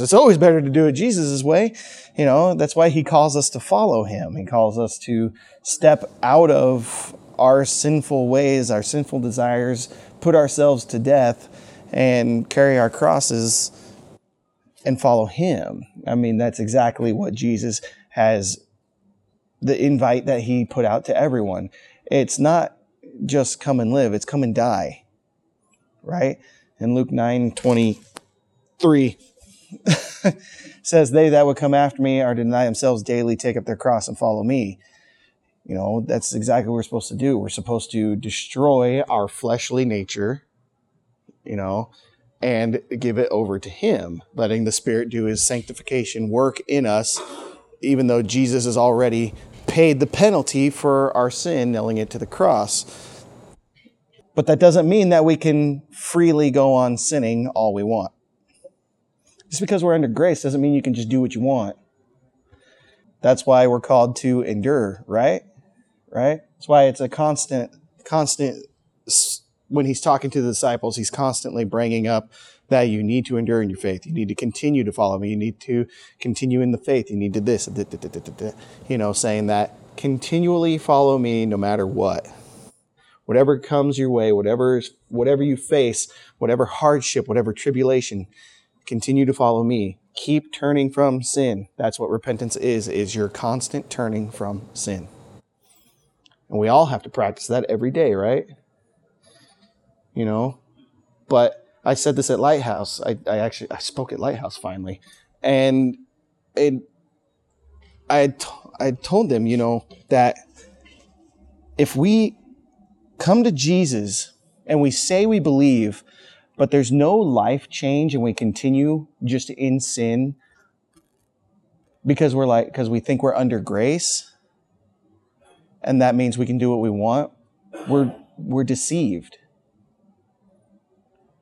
It's always better to do it Jesus' way. You know, that's why he calls us to follow him. He calls us to step out of our sinful ways, our sinful desires, put ourselves to death, and carry our crosses and follow him. I mean, that's exactly what Jesus has the invite that he put out to everyone. It's not just come and live, it's come and die. Right? In Luke 9 23 says, They that would come after me are to deny themselves daily, take up their cross, and follow me. You know, that's exactly what we're supposed to do. We're supposed to destroy our fleshly nature, you know, and give it over to Him, letting the Spirit do His sanctification work in us, even though Jesus has already paid the penalty for our sin, nailing it to the cross. But that doesn't mean that we can freely go on sinning all we want. Just because we're under grace doesn't mean you can just do what you want. That's why we're called to endure, right? Right? That's why it's a constant, constant. When he's talking to the disciples, he's constantly bringing up that you need to endure in your faith. You need to continue to follow me. You need to continue in the faith. You need to this, you know, saying that continually follow me no matter what. Whatever comes your way, whatever is whatever you face, whatever hardship, whatever tribulation, continue to follow me. Keep turning from sin. That's what repentance is, is your constant turning from sin. And we all have to practice that every day, right? You know, but I said this at Lighthouse. I, I actually I spoke at Lighthouse finally, and it, I told them, you know, that if we come to Jesus and we say we believe, but there's no life change and we continue just in sin because we're like because we think we're under grace. And that means we can do what we want. We're we're deceived.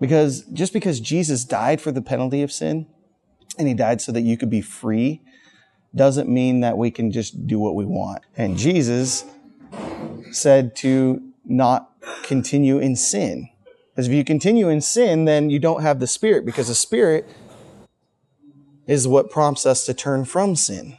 Because just because Jesus died for the penalty of sin and he died so that you could be free doesn't mean that we can just do what we want. And Jesus said to not continue in sin because if you continue in sin, then you don't have the Spirit, because the Spirit is what prompts us to turn from sin.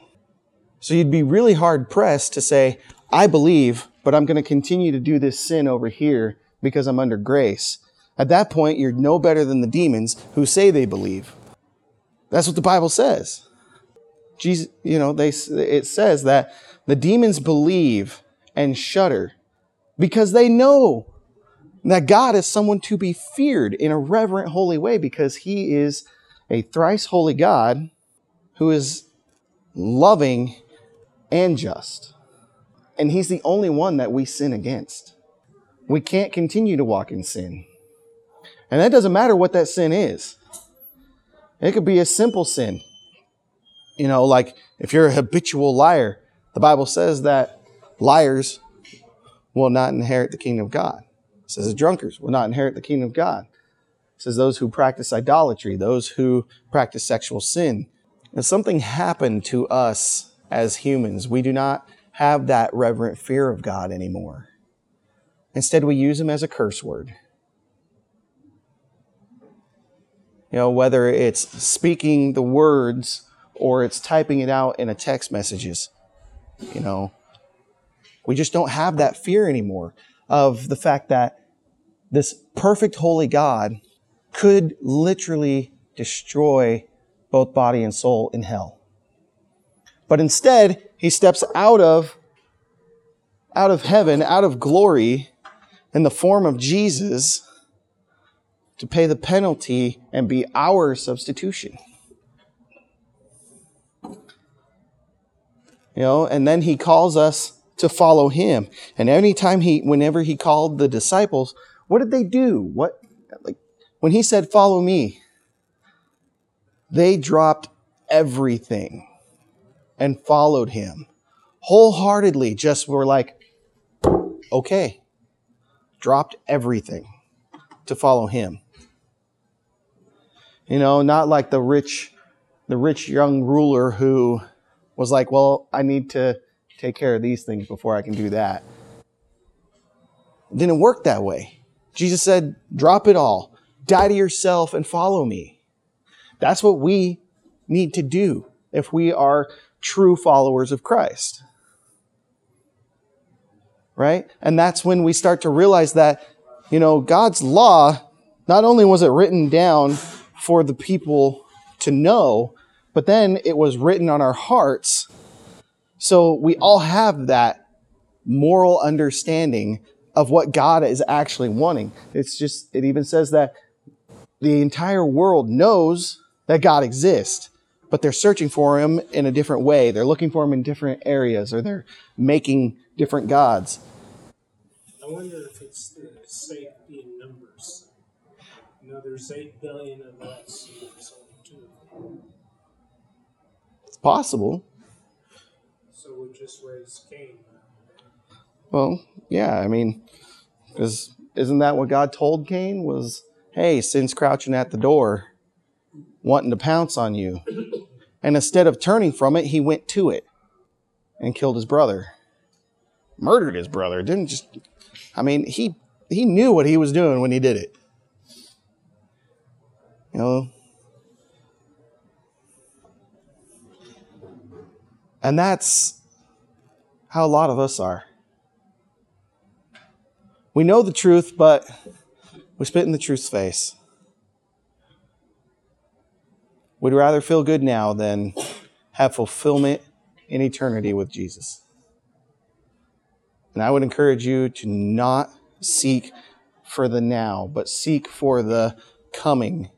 So you'd be really hard pressed to say, I believe, but I'm going to continue to do this sin over here because I'm under grace. At that point, you're no better than the demons who say they believe. That's what the Bible says. Jesus, you know, they, it says that the demons believe and shudder because they know that God is someone to be feared in a reverent, holy way because he is a thrice holy God who is loving and just. And he's the only one that we sin against. We can't continue to walk in sin. And that doesn't matter what that sin is. It could be a simple sin. You know, like if you're a habitual liar, the Bible says that liars will not inherit the kingdom of God. It says the drunkards will not inherit the kingdom of God. It says those who practice idolatry, those who practice sexual sin. If something happened to us as humans, we do not have that reverent fear of God anymore. Instead, we use him as a curse word. You know, whether it's speaking the words or it's typing it out in a text messages, you know, we just don't have that fear anymore of the fact that this perfect holy God could literally destroy both body and soul in hell. But instead, he steps out of out of heaven, out of glory in the form of Jesus to pay the penalty and be our substitution. You know, and then he calls us to follow him. And anytime he, whenever he called the disciples, what did they do? What, like, when he said, follow me, they dropped everything and followed him wholeheartedly, just were like, okay, dropped everything to follow him. You know, not like the rich, the rich young ruler who was like, well, I need to take care of these things before I can do that. It didn't work that way. Jesus said, drop it all, die to yourself and follow me. That's what we need to do if we are true followers of Christ. Right? And that's when we start to realize that, you know, God's law, not only was it written down for the people to know, but then it was written on our hearts. So we all have that moral understanding of what God is actually wanting. It's just, it even says that the entire world knows that God exists, but they're searching for him in a different way. They're looking for him in different areas, or they're making different gods. I wonder if it's the safety in numbers. You know, there's 8 billion of us, and there's only two. It's possible. Just raise Cain. Well, yeah, I mean, because isn't that what God told Cain? Was, hey, sin's crouching at the door, wanting to pounce on you. And instead of turning from it, he went to it and killed his brother. Murdered his brother. Didn't just, I mean, he, he knew what he was doing when he did it. You know? And that's how a lot of us are. We know the truth, but we spit in the truth's face. We'd rather feel good now than have fulfillment in eternity with Jesus. And I would encourage you to not seek for the now, but seek for the coming.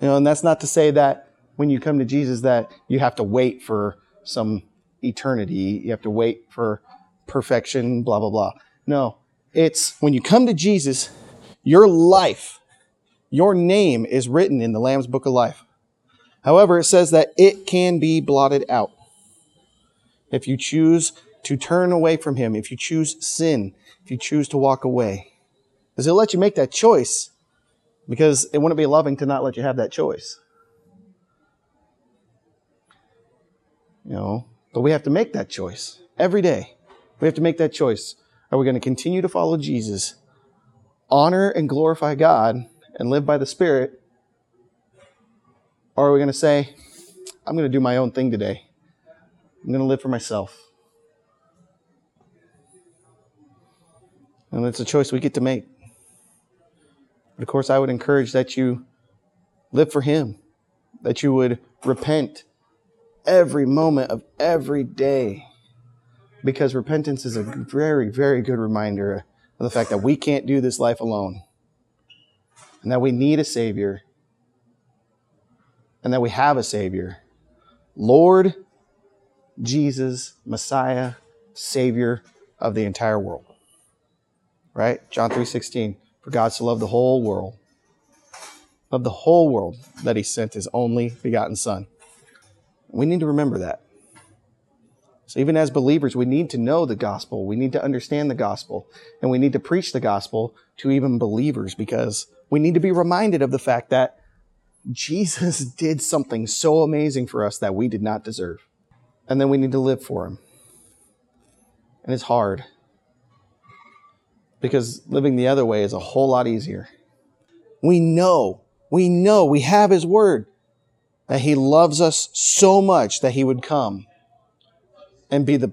You know, and that's not to say that when you come to Jesus that you have to wait for some eternity, you have to wait for perfection, blah blah blah. No, it's when you come to Jesus, your life, your name is written in the Lamb's book of life. However, it says that it can be blotted out. If you choose to turn away from him, if you choose sin, if you choose to walk away, does it let you make that choice? Because it wouldn't be loving to not let you have that choice. You know, but we have to make that choice every day. We have to make that choice. Are we going to continue to follow Jesus, honor and glorify God, and live by the Spirit? Or are we going to say, I'm going to do my own thing today? I'm going to live for myself. And it's a choice we get to make. But of course, I would encourage that you live for Him, that you would repent every moment of every day. Because repentance is a very, very good reminder of the fact that we can't do this life alone. And that we need a Savior. And that we have a Savior. Lord Jesus, Messiah, Savior of the entire world. Right? John 3:16. For God so loved the whole world. Of the whole world that he sent his only begotten Son. We need to remember that. So, even as believers, we need to know the gospel. We need to understand the gospel. And we need to preach the gospel to even believers because we need to be reminded of the fact that Jesus did something so amazing for us that we did not deserve. And then we need to live for him. And it's hard because living the other way is a whole lot easier. We know, we know, we have his word that he loves us so much that he would come and be the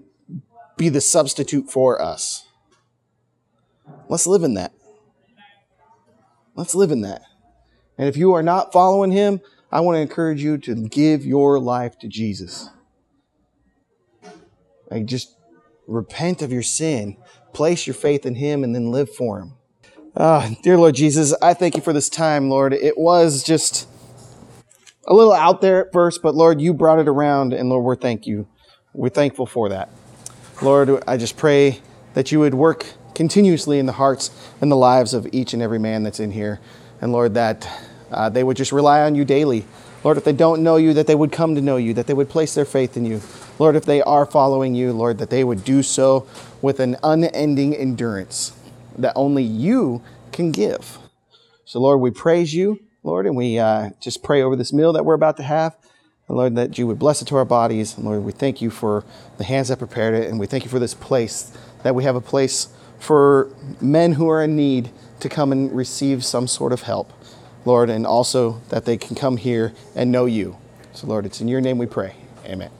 be the substitute for us. Let's live in that. Let's live in that. And if you are not following him, I want to encourage you to give your life to Jesus. Like just repent of your sin, place your faith in him, and then live for him. Ah, dear Lord Jesus, I thank you for this time, Lord. It was just a little out there at first, but Lord, you brought it around, and Lord, we're thank you. We're thankful for that. Lord, I just pray that you would work continuously in the hearts and the lives of each and every man that's in here. And Lord, that uh, they would just rely on you daily. Lord, if they don't know you, that they would come to know you, that they would place their faith in you. Lord, if they are following you, Lord, that they would do so with an unending endurance that only you can give. So, Lord, we praise you. Lord, and we uh, just pray over this meal that we're about to have. And Lord, that you would bless it to our bodies. And Lord, we thank you for the hands that prepared it. And we thank you for this place, that we have a place for men who are in need to come and receive some sort of help. Lord, and also that they can come here and know you. So, Lord, it's in your name we pray. Amen.